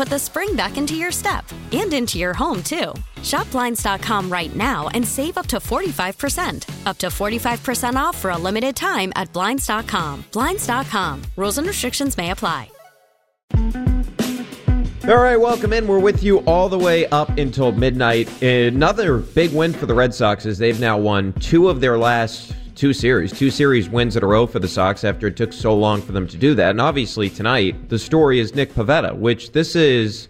put the spring back into your step and into your home, too. Shop Blinds.com right now and save up to 45%. Up to 45% off for a limited time at Blinds.com. Blinds.com. Rules and restrictions may apply. All right, welcome in. We're with you all the way up until midnight. Another big win for the Red Sox is they've now won two of their last two series, two series wins in a row for the Sox after it took so long for them to do that. And obviously tonight, the story is Nick Pivetta, which this is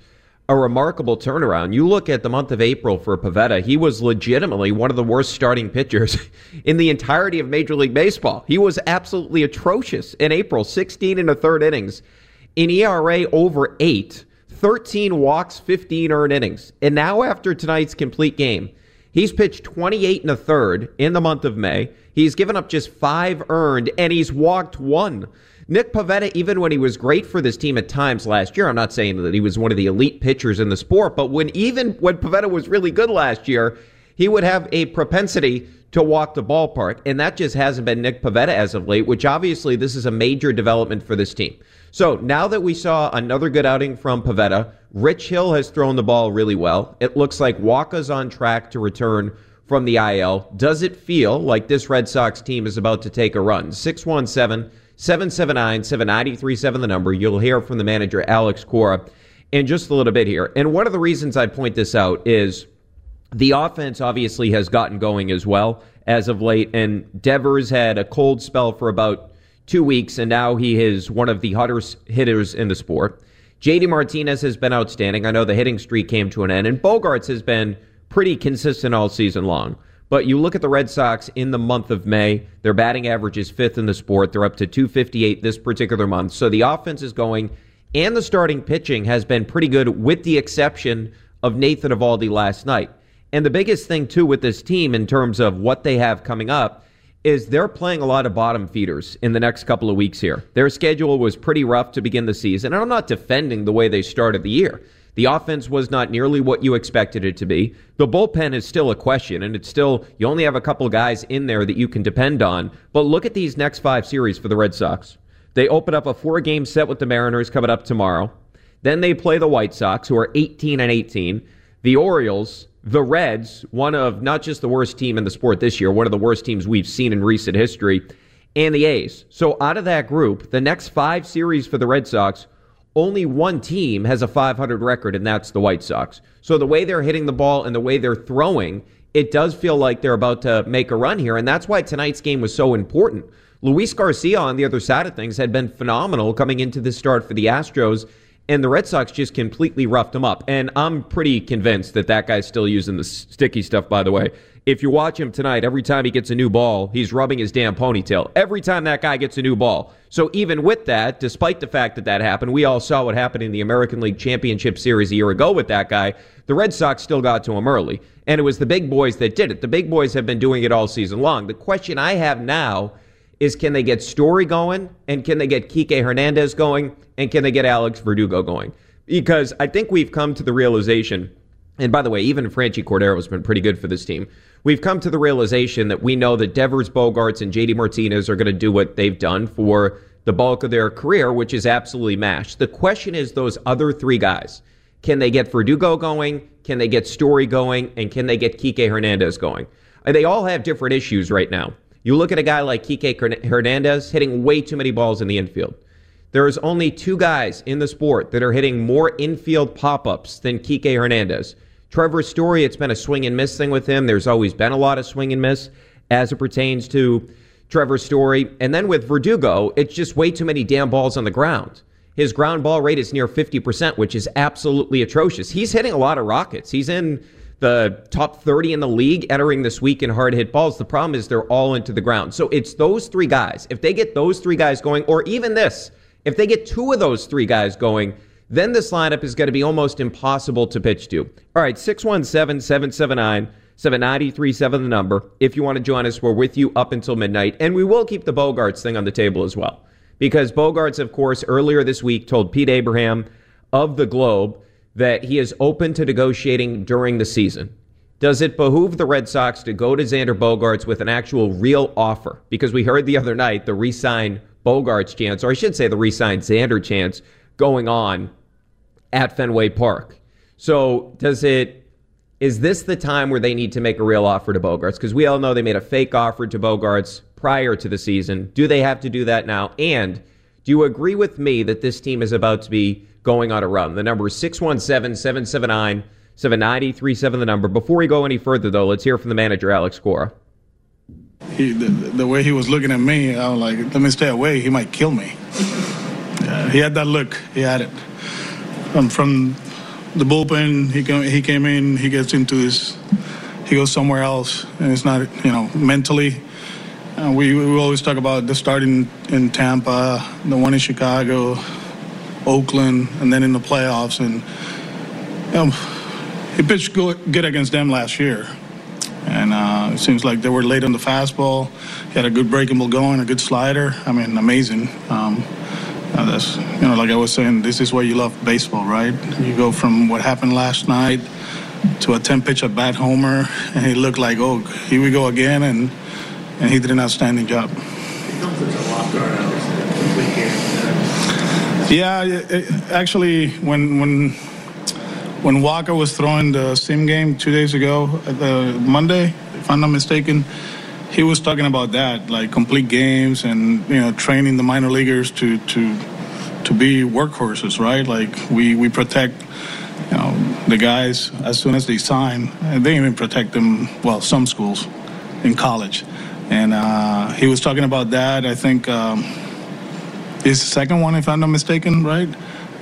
a remarkable turnaround. You look at the month of April for Pivetta, he was legitimately one of the worst starting pitchers in the entirety of Major League Baseball. He was absolutely atrocious in April, 16 and a third innings, in ERA over eight. 13 walks, 15 earned innings. And now, after tonight's complete game, he's pitched 28 and a third in the month of May. He's given up just five earned, and he's walked one. Nick Pivetta, even when he was great for this team at times last year, I'm not saying that he was one of the elite pitchers in the sport, but when even when Pivetta was really good last year, he would have a propensity to walk the ballpark. And that just hasn't been Nick Pivetta as of late, which obviously this is a major development for this team. So now that we saw another good outing from Pivetta, Rich Hill has thrown the ball really well. It looks like Wacha's on track to return from the IL. Does it feel like this Red Sox team is about to take a run? 617 779 7937, the number. You'll hear from the manager, Alex Cora, in just a little bit here. And one of the reasons I point this out is the offense obviously has gotten going as well as of late. And Devers had a cold spell for about two weeks, and now he is one of the hottest hitters in the sport. JD Martinez has been outstanding. I know the hitting streak came to an end, and Bogaerts has been pretty consistent all season long. But you look at the Red Sox in the month of May, their batting average is fifth in the sport. They're up to 258 this particular month. So the offense is going, and the starting pitching has been pretty good, with the exception of Nathan Eovaldi last night. And the biggest thing, too, with this team in terms of what they have coming up is they're playing a lot of bottom feeders in the next couple of weeks here. Their schedule was pretty rough to begin the season, and I'm not defending the way they started the year. The offense was not nearly what you expected it to be. The bullpen is still a question, and it's still, you only have a couple guys in there that you can depend on. But look at these next five series for the Red Sox. They open up a four game set with the Mariners coming up tomorrow. Then they play the White Sox, who are 18 and 18. The Orioles, the Reds, one of not just the worst team in the sport this year, one of the worst teams we've seen in recent history, and the A's. So out of that group, the next five series for the Red Sox, only one team has a 500 record, and that's the White Sox. So the way they're hitting the ball and the way they're throwing, it does feel like they're about to make a run here, and that's why tonight's game was so important. Luis Garcia on the other side of things had been phenomenal coming into this start for the Astros and the Red Sox just completely roughed him up. And I'm pretty convinced that that guy's still using the sticky stuff, by the way. If you watch him tonight, every time he gets a new ball, he's rubbing his damn ponytail. Every time that guy gets a new ball. So even with that, despite the fact that that happened, we all saw what happened in the American League Championship Series a year ago with that guy. The Red Sox still got to him early. And it was the big boys that did it. The big boys have been doing it all season long. The question I have now is can they get Story going and can they get Kike Hernandez going and can they get Alex Verdugo going? Because I think we've come to the realization, and by the way, even Franchy Cordero has been pretty good for this team. We've come to the realization that we know that Devers, Bogaerts, and JD Martinez are going to do what they've done for the bulk of their career, which is absolutely mashed. The question is those other three guys. Can they get Verdugo going? Can they get Story going? And can they get Kike Hernandez going? They all have different issues right now. You look at a guy like Kike Hernandez hitting way too many balls in the infield. There is only two guys in the sport that are hitting more infield pop ups than Kike Hernandez. Trevor Story, it's been a swing and miss thing with him. There's always been a lot of swing and miss as it pertains to Trevor Story. And then with Verdugo, it's just way too many damn balls on the ground. His ground ball rate is near 50%, which is absolutely atrocious. He's hitting a lot of rockets. He's in the top 30 in the league entering this week in hard hit balls. The problem is they're all into the ground. So it's those three guys. If they get those three guys going, or even this, if they get two of those three guys going, then this lineup is going to be almost impossible to pitch to. All right, 617 779 7937, the number. If you want to join us, we're with you up until midnight. And we will keep the Bogaerts thing on the table as well. Because Bogaerts, of course, earlier this week told Pete Abraham of the Globe that he is open to negotiating during the season. Does it behoove the Red Sox to go to Xander Bogaerts with an actual real offer? Because we heard the other night the re sign Bogaerts chance, or I should say the re sign Xander chance, going on at Fenway Park. So does it is this the time where they need to make a real offer to Bogaerts? Because we all know they made a fake offer to Bogaerts prior to the season. Do they have to do that now? And do you agree with me that this team is about to be going on a run? The number is 617 779 7937, the number. Before we go any further, though, let's hear from the manager, Alex Cora. He, the, the, way he was looking at me, I was like, let me stay away. He might kill me. he had that look. He had it. Um, from the bullpen. He came, he came in. He gets into his. He goes somewhere else, and it's not you know mentally. Uh, we we always talk about the starting in Tampa, the one in Chicago, Oakland, and then in the playoffs. And he pitched good, good against them last year. And uh, it seems like they were late on the fastball. He had a good breaking ball going, a good slider. I mean, amazing. Um, uh, that's you know, like I was saying, this is why you love baseball, right? You go from what happened last night to a 10 pitch at bat homer, and he looked like, oh, here we go again, and and he did an outstanding job. Yeah, it, actually, when when when Wacha was throwing the sim game two days ago, the Monday, if I'm not mistaken, he was talking about that, like complete games and you know training the minor leaguers to to to be workhorses, right? Like we we protect you know the guys as soon as they sign, and they even protect them. Well, some schools in college, and uh, he was talking about that. I think um, his second one, if I'm not mistaken, right?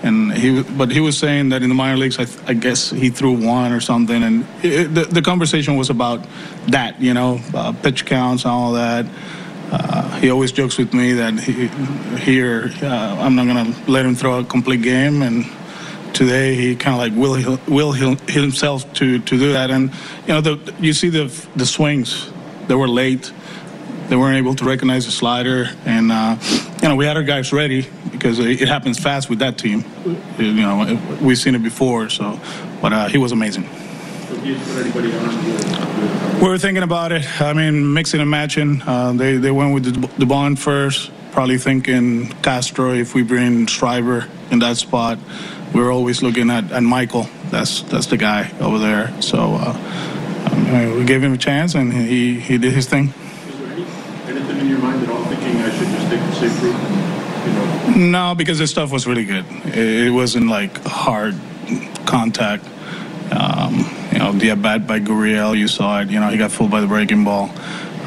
And he but he was saying that in the minor leagues I, I guess he threw one or something. And it, the, the conversation was about that you know uh, pitch counts and all that. Uh, he always jokes with me that he, here uh, I'm not gonna let him throw a complete game. And today he kind of like will will himself to to do that. And you know the you see the the swings they were late. They weren't able to recognize the slider, and uh, you know we had our guys ready because it happens fast with that team. You know we've seen it before, so but uh, he was amazing. We were thinking about it. I mean, mixing and matching. Uh, they they went with the, bond first. Probably thinking Castro if we bring Schreiber in that spot. We are always looking at, at Michael. That's that's the guy over there. So uh, I mean, we gave him a chance, and he he did his thing in your mind at all, thinking I should just take the safe route? You know? No, because the stuff was really good. It wasn't like hard contact. Um, you know, the at bat by Gurriel, you saw it. You know, he got fooled by the breaking ball.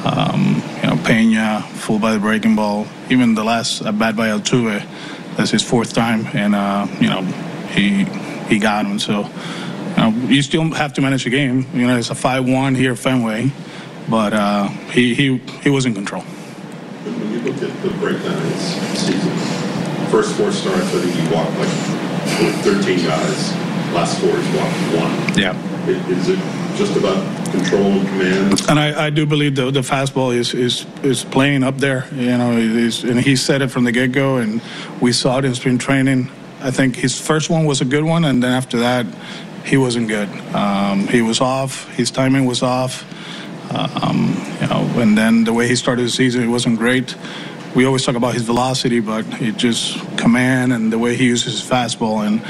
Um, you know, Pena fooled by the breaking ball. Even the last at bat by Altuve, that's his fourth time, and uh, you know, he he got him. So. You, know, you still have to manage the game. You know, it's a 5-1 here at Fenway, but uh, he, he, he was in control when you look at the breakdown of season, first four starts, I think he walked like 13 guys. Last four, walked one. Yeah. Is it just about control and command? And I, I do believe the, the fastball is, is, is playing up there. You know, and he said it from the get go, and we saw it in spring training. I think his first one was a good one, and then after that, he wasn't good. Um, he was off. His timing was off. Um, you know, and then the way he started the season, it wasn't great. We always talk about his velocity, but it just command and the way he uses his fastball. And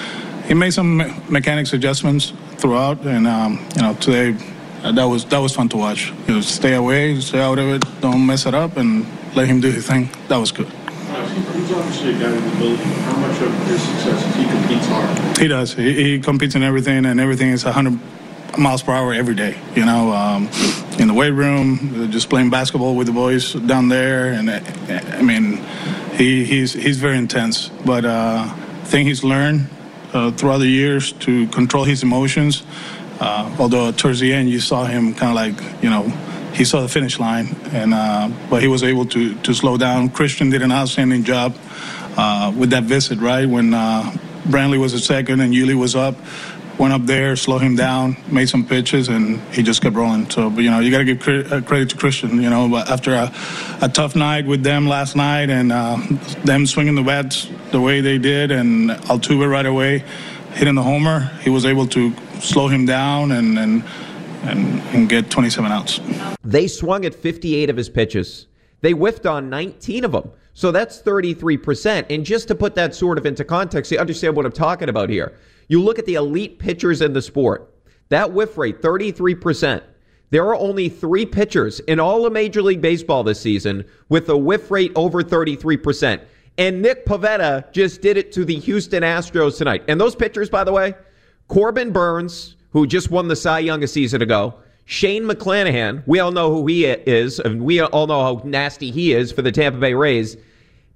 he made some mechanics adjustments throughout. And um, you know, today uh, that was that was fun to watch. You know, stay away, stay out of it, don't mess it up, and let him do his thing. That was good. He's obviously a guy with ability. How much of his success is he competes hard? He does. He, he competes in everything, and everything is 100 miles per hour every day. You know, um, in the weight room, just playing basketball with the boys down there, and I mean, he, he's he's very intense. But uh, I think he's learned uh, throughout the years to control his emotions. Uh, although towards the end, you saw him kind of like you know he saw the finish line, and uh, but he was able to to slow down. Christian did an outstanding job uh, with that visit, right when uh, Brantley was a second and Yuli was up went up there, slowed him down, made some pitches, and he just kept rolling. So, but, you know, you got to give credit, uh, credit to Christian. You know, after a, a tough night with them last night and uh, them swinging the bats the way they did, and Altuve right away hitting the homer, he was able to slow him down and and and, and get 27 outs. They swung at 58 of his pitches. They whiffed on 19 of them. So that's 33%. And just to put that sort of into context, you understand what I'm talking about here. You look at the elite pitchers in the sport, that whiff rate, 33%. There are only three pitchers in all of Major League Baseball this season with a whiff rate over 33%. And Nick Pivetta just did it to the Houston Astros tonight. And those pitchers, by the way, Corbin Burnes, who just won the Cy Young a season ago, Shane McClanahan, we all know who he is, and we all know how nasty he is for the Tampa Bay Rays,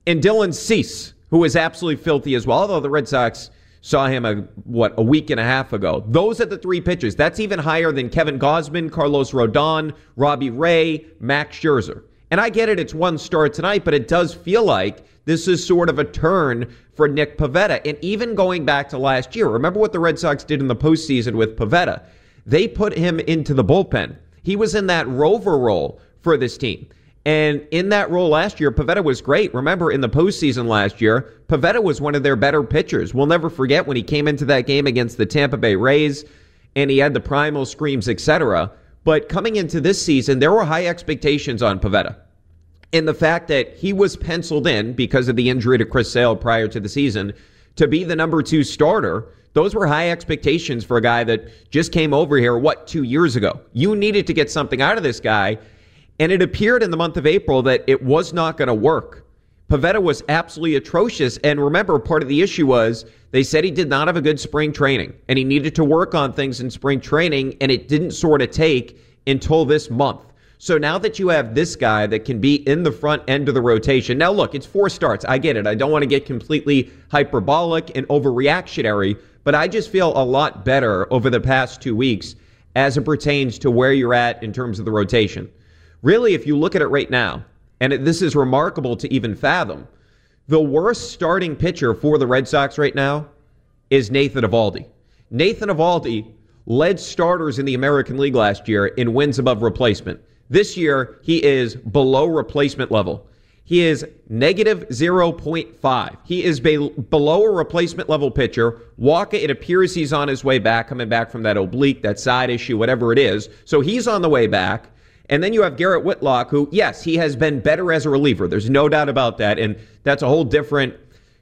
and Dylan Cease, who is absolutely filthy as well, although the Red Sox Saw him a what a week and a half ago. Those are the three pitchers. That's even higher than Kevin Gausman, Carlos Rodon, Robbie Ray, Max Scherzer. And I get it, it's one start tonight, but it does feel like this is sort of a turn for Nick Pivetta. And even going back to last year, remember what the Red Sox did in the postseason with Pivetta? They put him into the bullpen. He was in that rover role for this team. And in that role last year, Pivetta was great. Remember, in the postseason last year, Pivetta was one of their better pitchers. We'll never forget when he came into that game against the Tampa Bay Rays and he had the primal screams, etc. But coming into this season, there were high expectations on Pivetta. And the fact that he was penciled in because of the injury to Chris Sale prior to the season to be the number two starter, those were high expectations for a guy that just came over here, what, two years ago. You needed to get something out of this guy. And it appeared in the month of April that it was not going to work. Pivetta was absolutely atrocious. And remember, part of the issue was they said he did not have a good spring training and he needed to work on things in spring training, and it didn't sort of take until this month. So now that you have this guy that can be in the front end of the rotation, now look, it's four starts. I get it. I don't want to get completely hyperbolic and overreactionary, but I just feel a lot better over the past two weeks as it pertains to where you're at in terms of the rotation. Really, if you look at it right now, and it, this is remarkable to even fathom, the worst starting pitcher for the Red Sox right now is Nathan Eovaldi. Nathan Eovaldi led starters in the American League last year in wins above replacement. This year, he is below replacement level. He is negative 0.5. He is be- below a replacement level pitcher. Wacha, it appears he's on his way back, coming back from that oblique, that side issue, whatever it is. So he's on the way back. And then you have Garrett Whitlock, who, yes, he has been better as a reliever. There's no doubt about that. And that's a whole different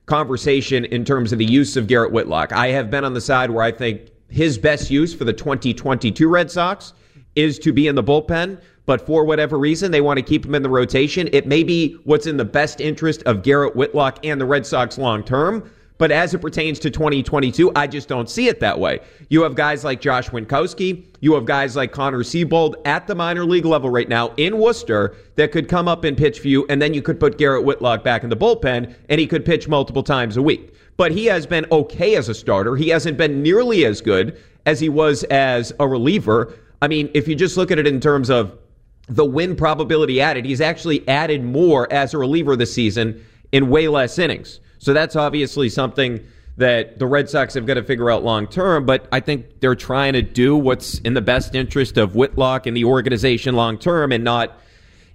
conversation in terms of the use of Garrett Whitlock. I have been on the side where I think his best use for the 2022 Red Sox is to be in the bullpen. But for whatever reason, they want to keep him in the rotation. It may be what's in the best interest of Garrett Whitlock and the Red Sox long term. But as it pertains to 2022, I just don't see it that way. You have guys like Josh Winckowski. You have guys like Connor Seabold at the minor league level right now in Worcester that could come up and pitch for you. And then you could put Garrett Whitlock back in the bullpen and he could pitch multiple times a week. But he has been okay as a starter. He hasn't been nearly as good as he was as a reliever. I mean, if you just look at it in terms of the win probability added, he's actually added more as a reliever this season in way less innings. So that's obviously something that the Red Sox have got to figure out long term, but I think they're trying to do what's in the best interest of Whitlock and the organization long term and not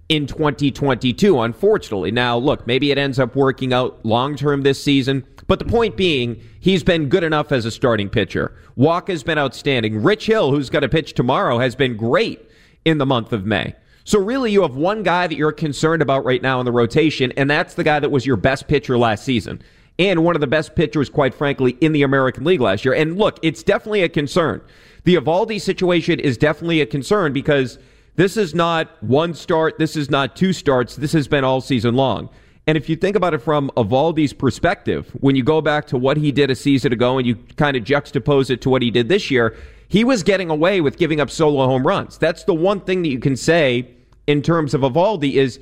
in 2022, unfortunately. Now, look, maybe it ends up working out long term this season, but the point being, he's been good enough as a starting pitcher. Walk has been outstanding. Rich Hill, who's got to pitch tomorrow, has been great in the month of May. So really, you have one guy that you're concerned about right now in the rotation, and that's the guy that was your best pitcher last season. And one of the best pitchers, quite frankly, in the American League last year. And look, it's definitely a concern. The Eovaldi situation is definitely a concern because this is not one start, this is not two starts, this has been all season long. And if you think about it from Eovaldi's perspective, when you go back to what he did a season ago and you kind of juxtapose it to what he did this year, he was getting away with giving up solo home runs. That's the one thing that you can say in terms of Eovaldi is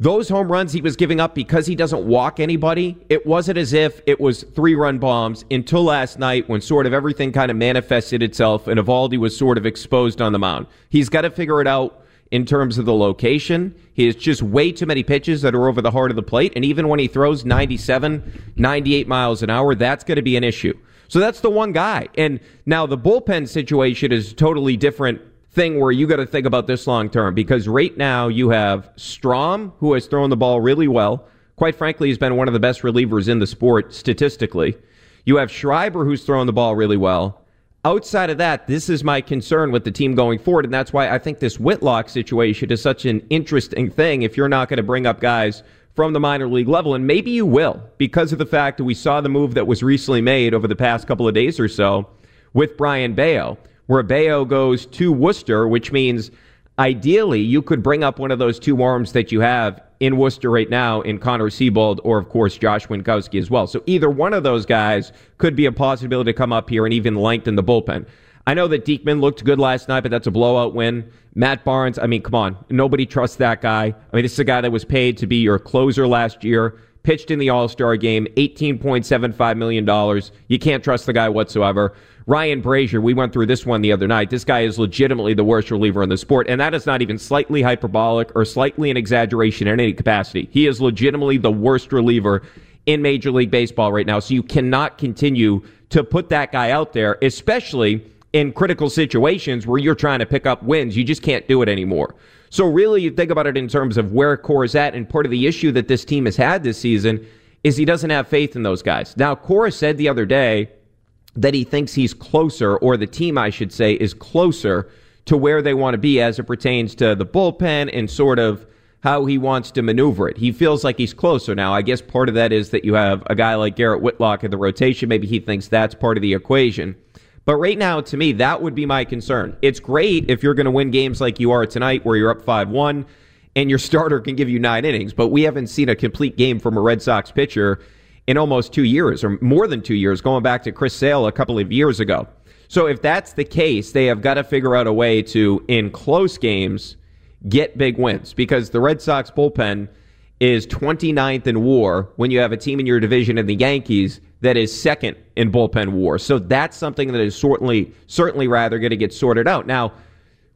those home runs he was giving up because he doesn't walk anybody, it wasn't as if it was three run bombs until last night when sort of everything kind of manifested itself and Eovaldi was sort of exposed on the mound. He's got to figure it out in terms of the location. He has just way too many pitches that are over the heart of the plate. And even when he throws 97, 98 miles an hour, that's going to be an issue. So that's the one guy. And now the bullpen situation is totally different thing where you got to think about this long term because right now you have Strahm, who has thrown the ball really well. Quite frankly, he's been one of the best relievers in the sport statistically. You have Schreiber, who's thrown the ball really well. Outside of that, this is my concern with the team going forward, and that's why I think this Whitlock situation is such an interesting thing if you're not going to bring up guys from the minor league level, and maybe you will because of the fact that we saw the move that was recently made over the past couple of days or so with Brayan Bello where Bello goes to Worcester, which means ideally you could bring up one of those two arms that you have in Worcester right now in Connor Seabold or, of course, Josh Winckowski as well. So either one of those guys could be a possibility to come up here and even lengthen the bullpen. I know that Diekman looked good last night, but that's a blowout win. Matt Barnes, I mean, come on. Nobody trusts that guy. I mean, this is a guy that was paid to be your closer last year, pitched in the All Star game, $18.75 million. You can't trust the guy whatsoever. Ryan Brasier, we went through this one the other night. This guy is legitimately the worst reliever in the sport, and that is not even slightly hyperbolic or slightly an exaggeration in any capacity. He is legitimately the worst reliever in Major League Baseball right now. So you cannot continue to put that guy out there, especially in critical situations where you're trying to pick up wins. You just can't do it anymore. So really, you think about it in terms of where Core is at, and part of the issue that this team has had this season is he doesn't have faith in those guys. Now, Cora said the other day that he thinks he's closer, or the team, I should say, is closer to where they want to be as it pertains to the bullpen and sort of how he wants to maneuver it. He feels like he's closer now. I guess part of that is that you have a guy like Garrett Whitlock in the rotation. Maybe he thinks that's part of the equation. But right now, to me, that would be my concern. It's great if you're going to win games like you are tonight, where you're up 5 1 and your starter can give you nine innings, but we haven't seen a complete game from a Red Sox pitcher in almost two years or more than two years, going back to Chris Sale a couple of years ago. So if that's the case, they have got to figure out a way to, in close games, get big wins because the Red Sox bullpen is 29th in WAR when you have a team in your division in the Yankees that is second in bullpen WAR. So that's something that is certainly certainly rather going to get sorted out. Now,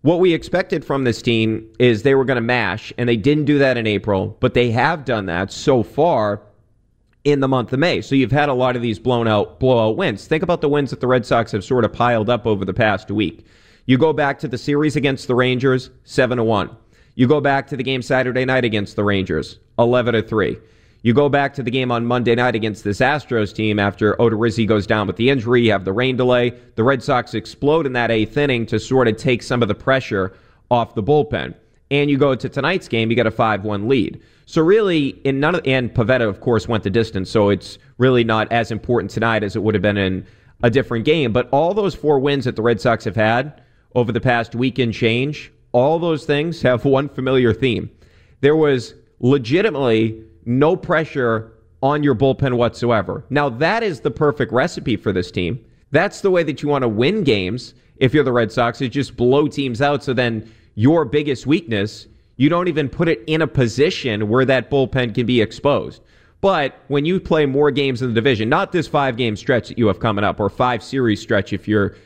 what we expected from this team is they were going to mash and they didn't do that in April, but they have done that so far in the month of May. So you've had a lot of these blown out blowout wins. Think about the wins that the Red Sox have sort of piled up over the past week. You go back to the series against the Rangers, 7 to 1. You go back to the game Saturday night against the Rangers, 11 to 3. You go back to the game on Monday night against this Astros team after Odorizzi goes down with the injury. You have the rain delay. The Red Sox explode in that eighth inning to sort of take some of the pressure off the bullpen. And you go to tonight's game, you get a 5 1 lead. So really, in none of and Pivetta, of course, went the distance. So it's really not as important tonight as it would have been in a different game. But all those four wins that the Red Sox have had over the past weekend change, all those things have one familiar theme. There was legitimately no pressure on your bullpen whatsoever. Now that is the perfect recipe for this team. That's the way that you want to win games if you're the Red Sox, is just blow teams out so then your biggest weakness you don't even put it in a position where that bullpen can be exposed. But when you play more games in the division, not this five game stretch that you have coming up, or five series stretch if you're,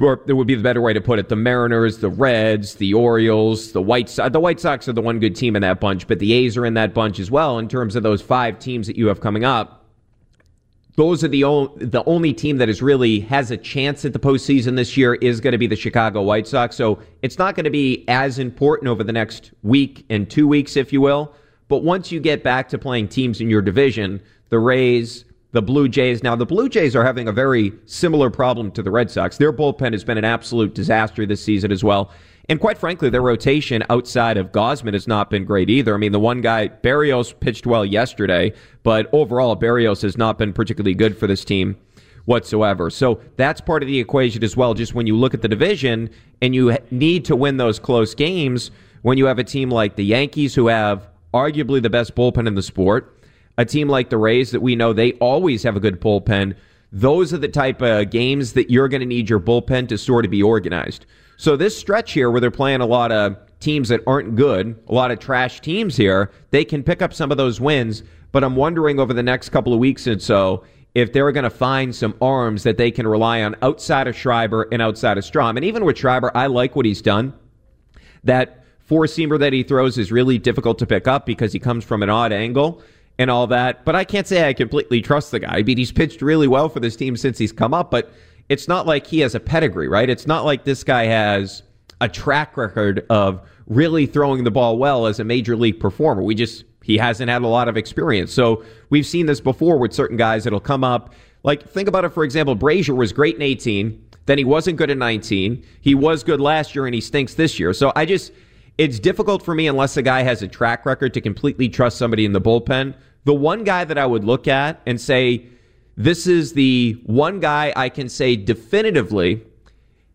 or there would be the better way to put it, the Mariners, the Reds, the Orioles, the White Sox. The White Sox are the one good team in that bunch, but the A's are in that bunch as well in terms of those five teams that you have coming up those are the only the only team that is really has a chance at the postseason this year is going to be the Chicago White Sox. So it's not going to be as important over the next week and two weeks, if you will. But once you get back to playing teams in your division, the Rays, the Blue Jays. Now the Blue Jays are having a very similar problem to the Red Sox. Their bullpen has been an absolute disaster this season as well. And quite frankly, their rotation outside of Gausman has not been great either. I mean, the one guy, Berrios, pitched well yesterday, but overall, Berrios has not been particularly good for this team whatsoever. So that's part of the equation as well. Just when you look at the division and you need to win those close games, when you have a team like the Yankees who have arguably the best bullpen in the sport, a team like the Rays that we know they always have a good bullpen. Those are the type of games that you're going to need your bullpen to sort of be organized. So this stretch here where they're playing a lot of teams that aren't good, a lot of trash teams here, they can pick up some of those wins. But I'm wondering over the next couple of weeks and so if they're going to find some arms that they can rely on outside of Schreiber and outside of Strahm. And even with Schreiber, I like what he's done. That four seamer that he throws is really difficult to pick up because he comes from an odd angle and all that. But I can't say I completely trust the guy. I mean, he's pitched really well for this team since he's come up, but it's not like he has a pedigree, right? It's not like this guy has a track record of really throwing the ball well as a major league performer. We just he hasn't had a lot of experience. So we've seen this before with certain guys that'll come up. Like think about it for example, Brasier was great in 18, then he wasn't good in 19. He was good last year and he stinks this year. So I just it's difficult for me unless a guy has a track record to completely trust somebody in the bullpen. The one guy that I would look at and say this is the one guy I can say definitively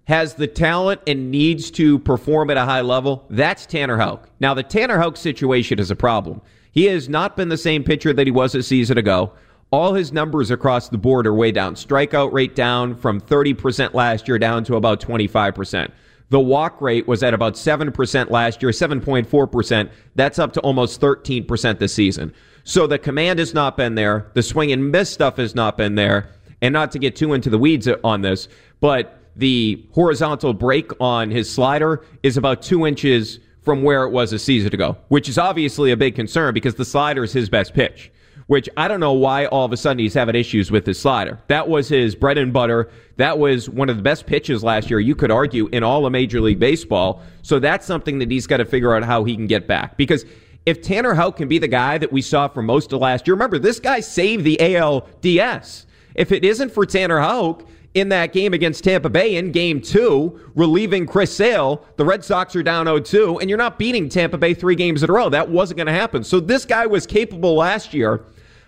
has the talent and needs to perform at a high level, that's Tanner Houck. Now, the Tanner Houck situation is a problem. He has not been the same pitcher that he was a season ago. All his numbers across the board are way down. Strikeout rate down from 30% last year down to about 25%. The walk rate was at about 7% last year, 7.4%. That's up to almost 13% this season. So the command has not been there. The swing and miss stuff has not been there. And not to get too into the weeds on this, but the horizontal break on his slider is about two inches from where it was a season ago, which is obviously a big concern because the slider is his best pitch. Which I don't know why all of a sudden he's having issues with his slider. That was his bread and butter. That was one of the best pitches last year, you could argue, in all of Major League Baseball. So that's something that he's got to figure out how he can get back. Because if Tanner Houck can be the guy that we saw for most of last year, remember, this guy saved the ALDS. If it isn't for Tanner Houck, in that game against Tampa Bay in game two, relieving Chris Sale. The Red Sox are down 0 2, and you're not beating Tampa Bay three games in a row. That wasn't going to happen. So this guy was capable last year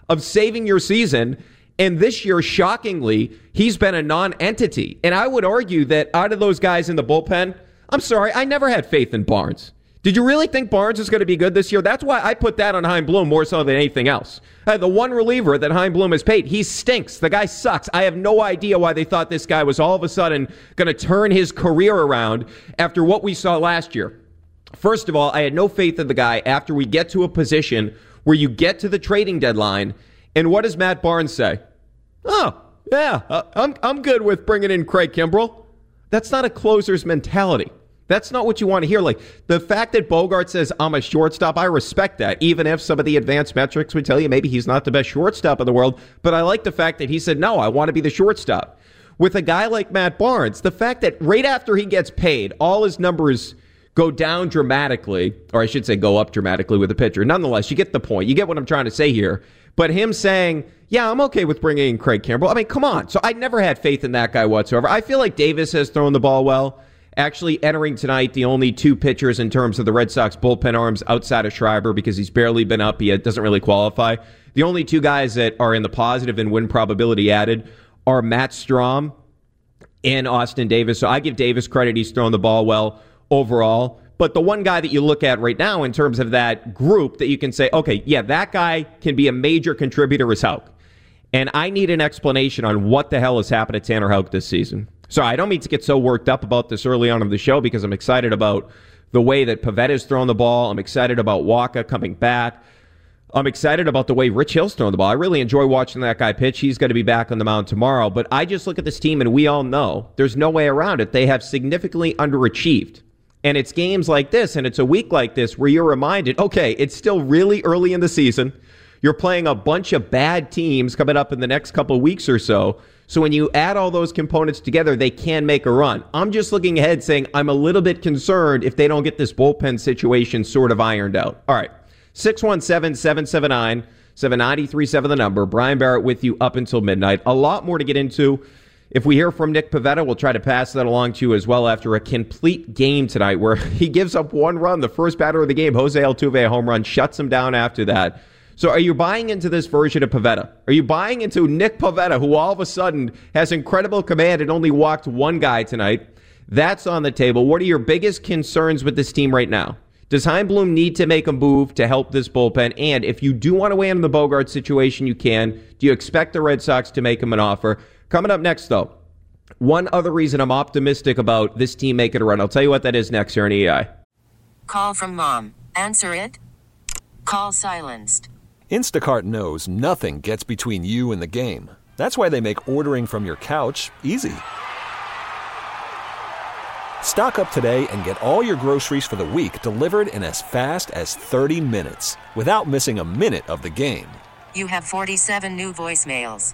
of saving your season. And this year, shockingly, he's been a non entity. And I would argue that out of those guys in the bullpen, I'm sorry, I never had faith in Barnes. Did you really think Barnes is going to be good this year? That's why I put that on Chaim Bloom more so than anything else. Uh, the one reliever that Chaim Bloom has paid, he stinks. The guy sucks. I have no idea why they thought this guy was all of a sudden going to turn his career around after what we saw last year. First of all, I had no faith in the guy after we get to a position where you get to the trading deadline. And what does Matt Barnes say? Oh, yeah, uh, I'm, I'm good with bringing in Craig Kimbrel. That's not a closer's mentality. That's not what you want to hear. Like the fact that Bogart says I'm a shortstop, I respect that. Even if some of the advanced metrics would tell you maybe he's not the best shortstop in the world, but I like the fact that he said no, I want to be the shortstop. With a guy like Matt Barnes, the fact that right after he gets paid, all his numbers go down dramatically, or I should say go up dramatically with a pitcher. Nonetheless, you get the point. You get what I'm trying to say here. But him saying, yeah, I'm okay with bringing in Craig Kimbrel. I mean, come on. So I never had faith in that guy whatsoever. I feel like Davis has thrown the ball well. Actually, entering tonight, the only two pitchers in terms of the Red Sox bullpen arms outside of Schreiber because he's barely been up. He doesn't really qualify. The only two guys that are in the positive and win probability added are Matt Strahm and Austin Davis. So I give Davis credit. He's thrown the ball well overall. But the one guy that you look at right now in terms of that group that you can say, okay, yeah, that guy can be a major contributor is Houck. And I need an explanation on what the hell has happened to Tanner Houck this season. So I don't mean to get so worked up about this early on in the show because I'm excited about the way that Pivetta's thrown the ball. I'm excited about Wacha coming back. I'm excited about the way Rich Hill's throwing the ball. I really enjoy watching that guy pitch. He's going to be back on the mound tomorrow. But I just look at this team and we all know there's no way around it. They have significantly underachieved. And it's games like this and it's a week like this where you're reminded, okay, it's still really early in the season. You're playing a bunch of bad teams coming up in the next couple weeks or so. So when you add all those components together, they can make a run. I'm just looking ahead saying I'm a little bit concerned if they don't get this bullpen situation sort of ironed out. All right. 617 779 7937, the number. Brian Barrett with you up until midnight. A lot more to get into If we hear from Nick Pivetta, we'll try to pass that along to you as well after a complete game tonight where he gives up one run, the first batter of the game, Jose Altuve, a home run, shuts him down after that. So are you buying into this version of Pivetta? Are you buying into Nick Pivetta, who all of a sudden has incredible command and only walked one guy tonight? That's on the table. What are your biggest concerns with this team right now? Does Chaim Bloom need to make a move to help this bullpen? And if you do want to weigh in on the Bogart situation, you can. Do you expect the Red Sox to make him an offer? Coming up next, though, one other reason I'm optimistic about this team making a run. I'll tell you what that is next here on EI. Call from mom. Answer it. Call silenced. Instacart knows nothing gets between you and the game. That's why they make ordering from your couch easy. Stock up today and get all your groceries for the week delivered in as fast as 30 minutes without missing a minute of the game. You have 47 new voicemails.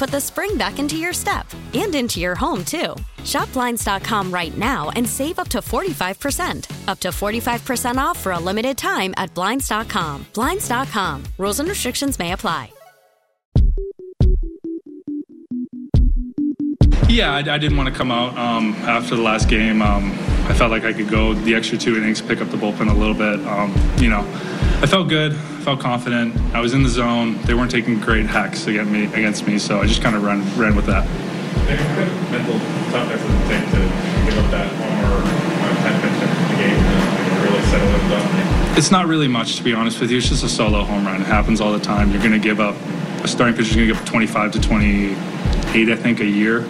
put the spring back into your step and into your home, too. Shop Blinds.com right now and save up to 45%. Up to 45% off for a limited time at Blinds.com. Blinds.com. Rules and restrictions may apply. Yeah, I, I didn't want to come out um, after the last game. Um, I felt like I could go the extra two innings, pick up the bullpen a little bit. Um, you know, I felt good, felt confident. I was in the zone. They weren't taking great hacks against me, against me, so I just kind of ran ran with that. mental toughness does it take to give up that homer uh, 10 pitch in the game and really settle it down? It's not really much, to be honest with you. It's just a solo home run. It happens all the time. You're going to give up, a starting pitcher is going to give up 25 to 28, I think, a year.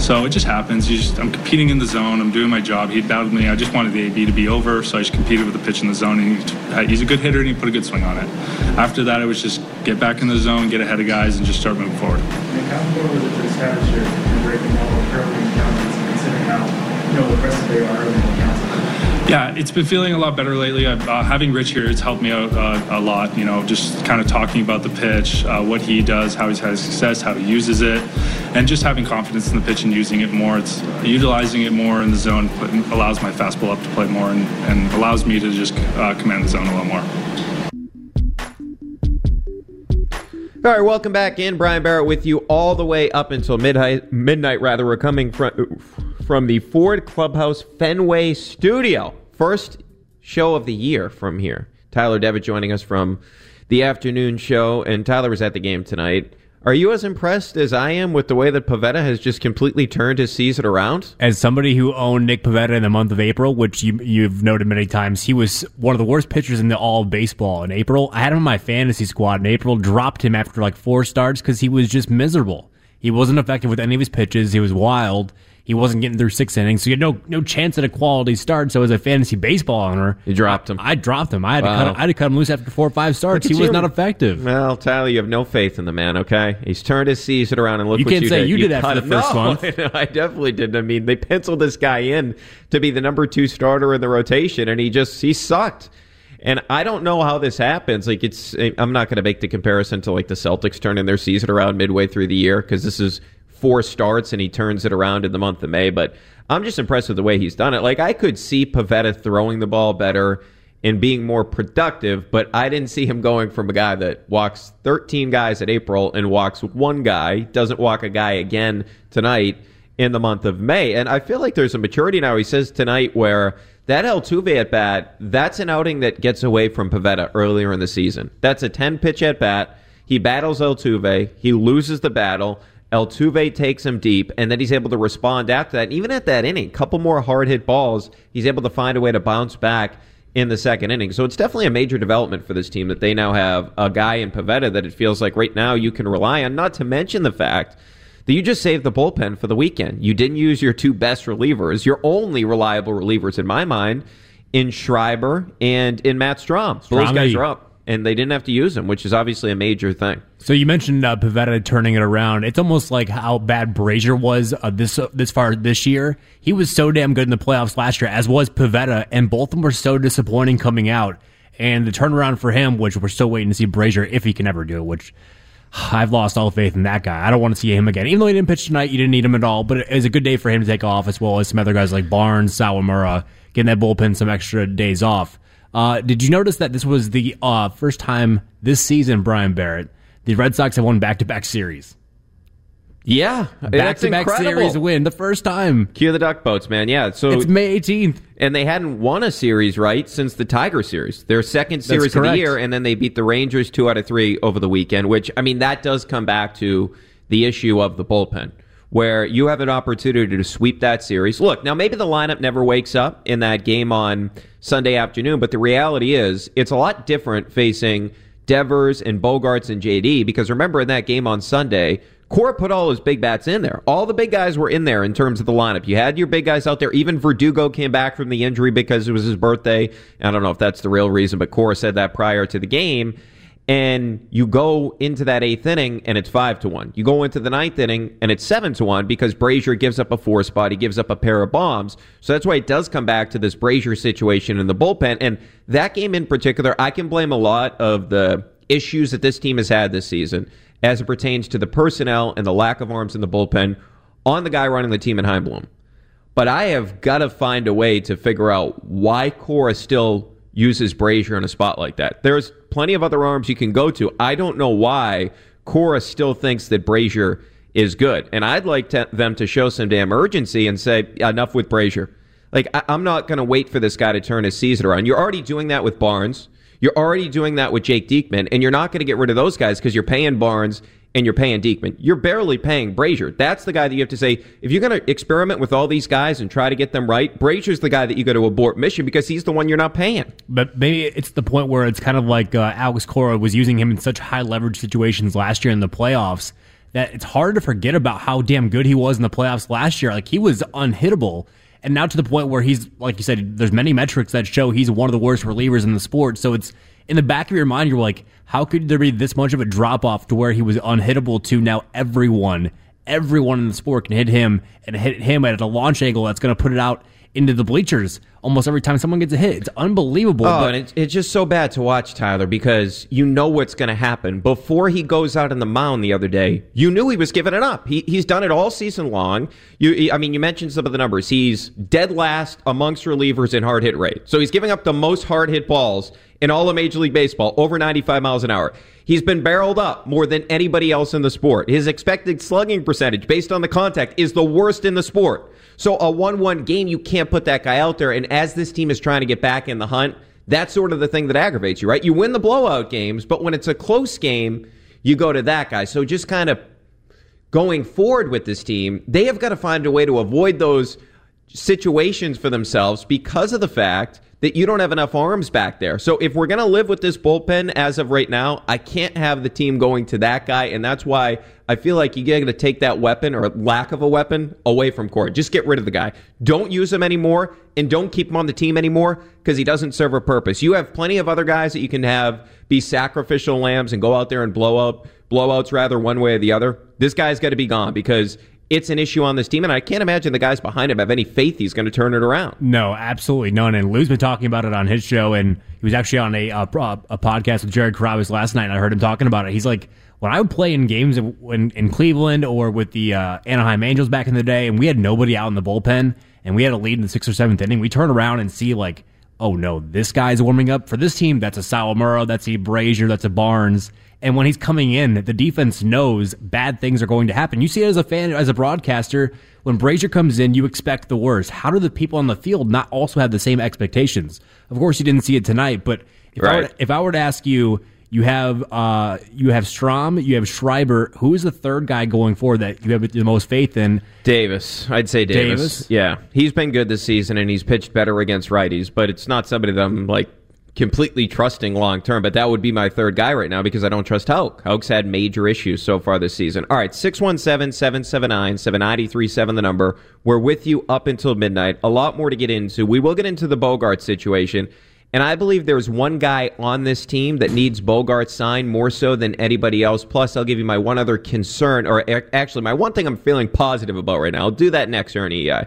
So it just happens. Just, I'm competing in the zone. I'm doing my job. He battled me. I just wanted the AB to be over, so I just competed with the pitch in the zone. And he, uh, he's a good hitter, and he put a good swing on it. After that, it was just get back in the zone, get ahead of guys, and just start moving forward. How important was it to your, your breaking ball early in counts, considering how you know aggressive they are the? Yeah, it's been feeling a lot better lately. Uh, having Rich here, it's helped me out uh, a lot. You know, just kind of talking about the pitch, uh, what he does, how he's had success, how he uses it, and just having confidence in the pitch and using it more. It's utilizing it more in the zone allows my fastball up to play more and, and allows me to just uh, command the zone a lot more. All right, welcome back in. Brian Barrett with you all the way up until midnight. Midnight, rather. We're coming from from the Ford Clubhouse Fenway Studio. First show of the year from here. Tyler Devitt joining us from the afternoon show, and Tyler was at the game tonight. Are you as impressed as I am with the way that Pivetta has just completely turned his season around? As somebody who owned Nick Pivetta in the month of April, which you, you've noted many times, he was one of the worst pitchers in the all of baseball in April. I had him in my fantasy squad in April, dropped him after like four starts because he was just miserable. He wasn't effective with any of his pitches. He was wild. He wasn't getting through six innings, so you had no no chance at a quality start. So as a fantasy baseball owner, you dropped him. I, I dropped him. I had Wow. to cut. I had to cut him loose after four or five starts. He was at not effective. Well, Tyler, you have no faith in the man. Okay, he's turned his season around, and look You what can't you say did. you did after cut the first no, month. I definitely didn't. I mean, they penciled this guy in to be the number two starter in the rotation, and he just he sucked. And I don't know how this happens. Like, it's I'm not going to make the comparison to like the Celtics turning their season around midway through the year because this is four starts and he turns it around in the month of May. But I'm just impressed with the way he's done it. Like, I could see Pivetta throwing the ball better and being more productive, but I didn't see him going from a guy that walks 13 guys at April and walks one guy, doesn't walk a guy again tonight in the month of May. And I feel like there's a maturity now. He says tonight where that Altuve at bat, that's an outing that gets away from Pivetta earlier in the season. That's a 10 pitch at bat. He battles Altuve. He loses the battle. Altuve takes him deep, and then he's able to respond after that. even at that inning, couple more hard hit balls, he's able to find a way to bounce back in the second inning. So it's definitely a major development for this team that they now have a guy in Pivetta that it feels like right now you can rely on, not to mention the fact that you just saved the bullpen for the weekend. You didn't use your two best relievers, your only reliable relievers in my mind, in Schreiber and in Matt Strahm. Those guys are up, and they didn't have to use him, which is obviously a major thing. So you mentioned uh, Pivetta turning it around. It's almost like how bad Brasier was uh, this uh, this far this year. He was so damn good in the playoffs last year, as was Pivetta, and both of them were so disappointing coming out. And the turnaround for him, which we're still waiting to see Brasier if he can ever do it, which I've lost all faith in that guy. I don't want to see him again. Even though he didn't pitch tonight, you didn't need him at all. But it was a good day for him to take off, as well as some other guys like Barnes, Sawamura, getting that bullpen some extra days off. Uh, did you notice that this was the uh, first time this season, Brian Barrett, the Red Sox have won back to back series? Yeah, back to back series win, the first time. Cue the duck boats, man. Yeah, so it's May 18th, and they hadn't won a series right since the Tiger series, their second series of the year, and then they beat the Rangers two out of three over the weekend. Which I mean, that does come back to the issue of the bullpen, where you have an opportunity to sweep that series. Look, now maybe the lineup never wakes up in that game on Sunday afternoon, but the reality is it's a lot different facing Devers and Bogaerts and JD because remember in that game on Sunday. Cora put all his big bats in there. All the big guys were in there in terms of the lineup. You had your big guys out there. Even Verdugo came back from the injury because it was his birthday. I don't know if that's the real reason, but Cora said that prior to the game. And you go into that eighth inning and it's five to one. You go into the ninth inning and it's seven to one because Brasier gives up a four spot. He gives up a pair of bombs. So that's why it does come back to this Brasier situation in the bullpen. And that game in particular, I can blame a lot of the issues that this team has had this season as it pertains to the personnel and the lack of arms in the bullpen on the guy running the team in Chaim Bloom. But I have got to find a way to figure out why Cora still uses Brasier in a spot like that. There's plenty of other arms you can go to. I don't know why Cora still thinks that Brasier is good. And I'd like to, them to show some damn urgency and say, enough with Brasier. Like, I, am not going to wait for this guy to turn his season around. You're already doing that with Barnes. You're already doing that with Jake Diekman, and you're not going to get rid of those guys because you're paying Barnes and you're paying Diekman. You're barely paying Brasier. That's the guy that you have to say, if you're going to experiment with all these guys and try to get them right, Brasier's the guy that you got to abort mission because he's the one you're not paying. But maybe it's the point where it's kind of like uh, Alex Cora was using him in such high leverage situations last year in the playoffs that it's hard to forget about how damn good he was in the playoffs last year. Like he was unhittable. And now to the point where he's, like you said, there's many metrics that show he's one of the worst relievers in the sport. So it's in the back of your mind, you're like, how could there be this much of a drop off to where he was unhittable to now everyone, everyone in the sport can hit him and hit him at a launch angle that's going to put it out into the bleachers almost every time someone gets a hit. It's unbelievable. Oh, but- and it's, it's just so bad to watch Tyler because you know what's going to happen. Before he goes out on the mound the other day, you knew he was giving it up. He, he's done it all season long. You, I mean, you mentioned some of the numbers. He's dead last amongst relievers in hard hit rate. So he's giving up the most hard hit balls in all of Major League Baseball, over 95 miles an hour. He's been barreled up more than anybody else in the sport. His expected slugging percentage based on the contact is the worst in the sport. So a 1-1 game, you can't put that guy out there. And as this team is trying to get back in the hunt, that's sort of the thing that aggravates you, right? You win the blowout games, but when it's a close game, you go to that guy. So just kind of going forward with this team, they have got to find a way to avoid those situations for themselves because of the fact that you don't have enough arms back there. So if we're going to live with this bullpen as of right now, I can't have the team going to that guy. And that's why I feel like you got to take that weapon or lack of a weapon away from Cora. Just get rid of the guy. Don't use him anymore and don't keep him on the team anymore because he doesn't serve a purpose. You have plenty of other guys that you can have be sacrificial lambs and go out there and blow up blowouts rather one way or the other. This guy's got to be gone because it's an issue on this team, and I can't imagine the guys behind him have any faith he's going to turn it around. No, absolutely none. And Lou's been talking about it on his show, and he was actually on a a, podcast with Jared Carrabis last night, and I heard him talking about it. He's like, when I would play in games in, in Cleveland or with the uh, Anaheim Angels back in the day, and we had nobody out in the bullpen, and we had a lead in the sixth or seventh inning, we turn around and see like oh no, this guy's warming up for this team. That's a Sawamura, that's a Brasier, that's a Barnes. And when he's coming in, the defense knows bad things are going to happen. You see it as a fan, as a broadcaster, when Brasier comes in, you expect the worst. How do the people on the field not also have the same expectations? Of course, you didn't see it tonight, but if, Right. I, were to, if I were to ask you, you have uh, you have Strahm, you have Schreiber. Who is the third guy going forward that you have the most faith in? Davis. I'd say Davis. Davis? Yeah. He's been good this season and he's pitched better against righties, but it's not somebody that I'm like completely trusting long term. But that would be my third guy right now because I don't trust Houck. Houck's had major issues so far this season. All right, 617 779 7937, the number. We're with you up until midnight. A lot more to get into. We will get into the Bogaerts situation. And I believe there's one guy on this team that needs Bogaerts signed more so than anybody else. Plus, I'll give you my one other concern, or actually, my one thing I'm feeling positive about right now. I'll do that next, Ernie EI.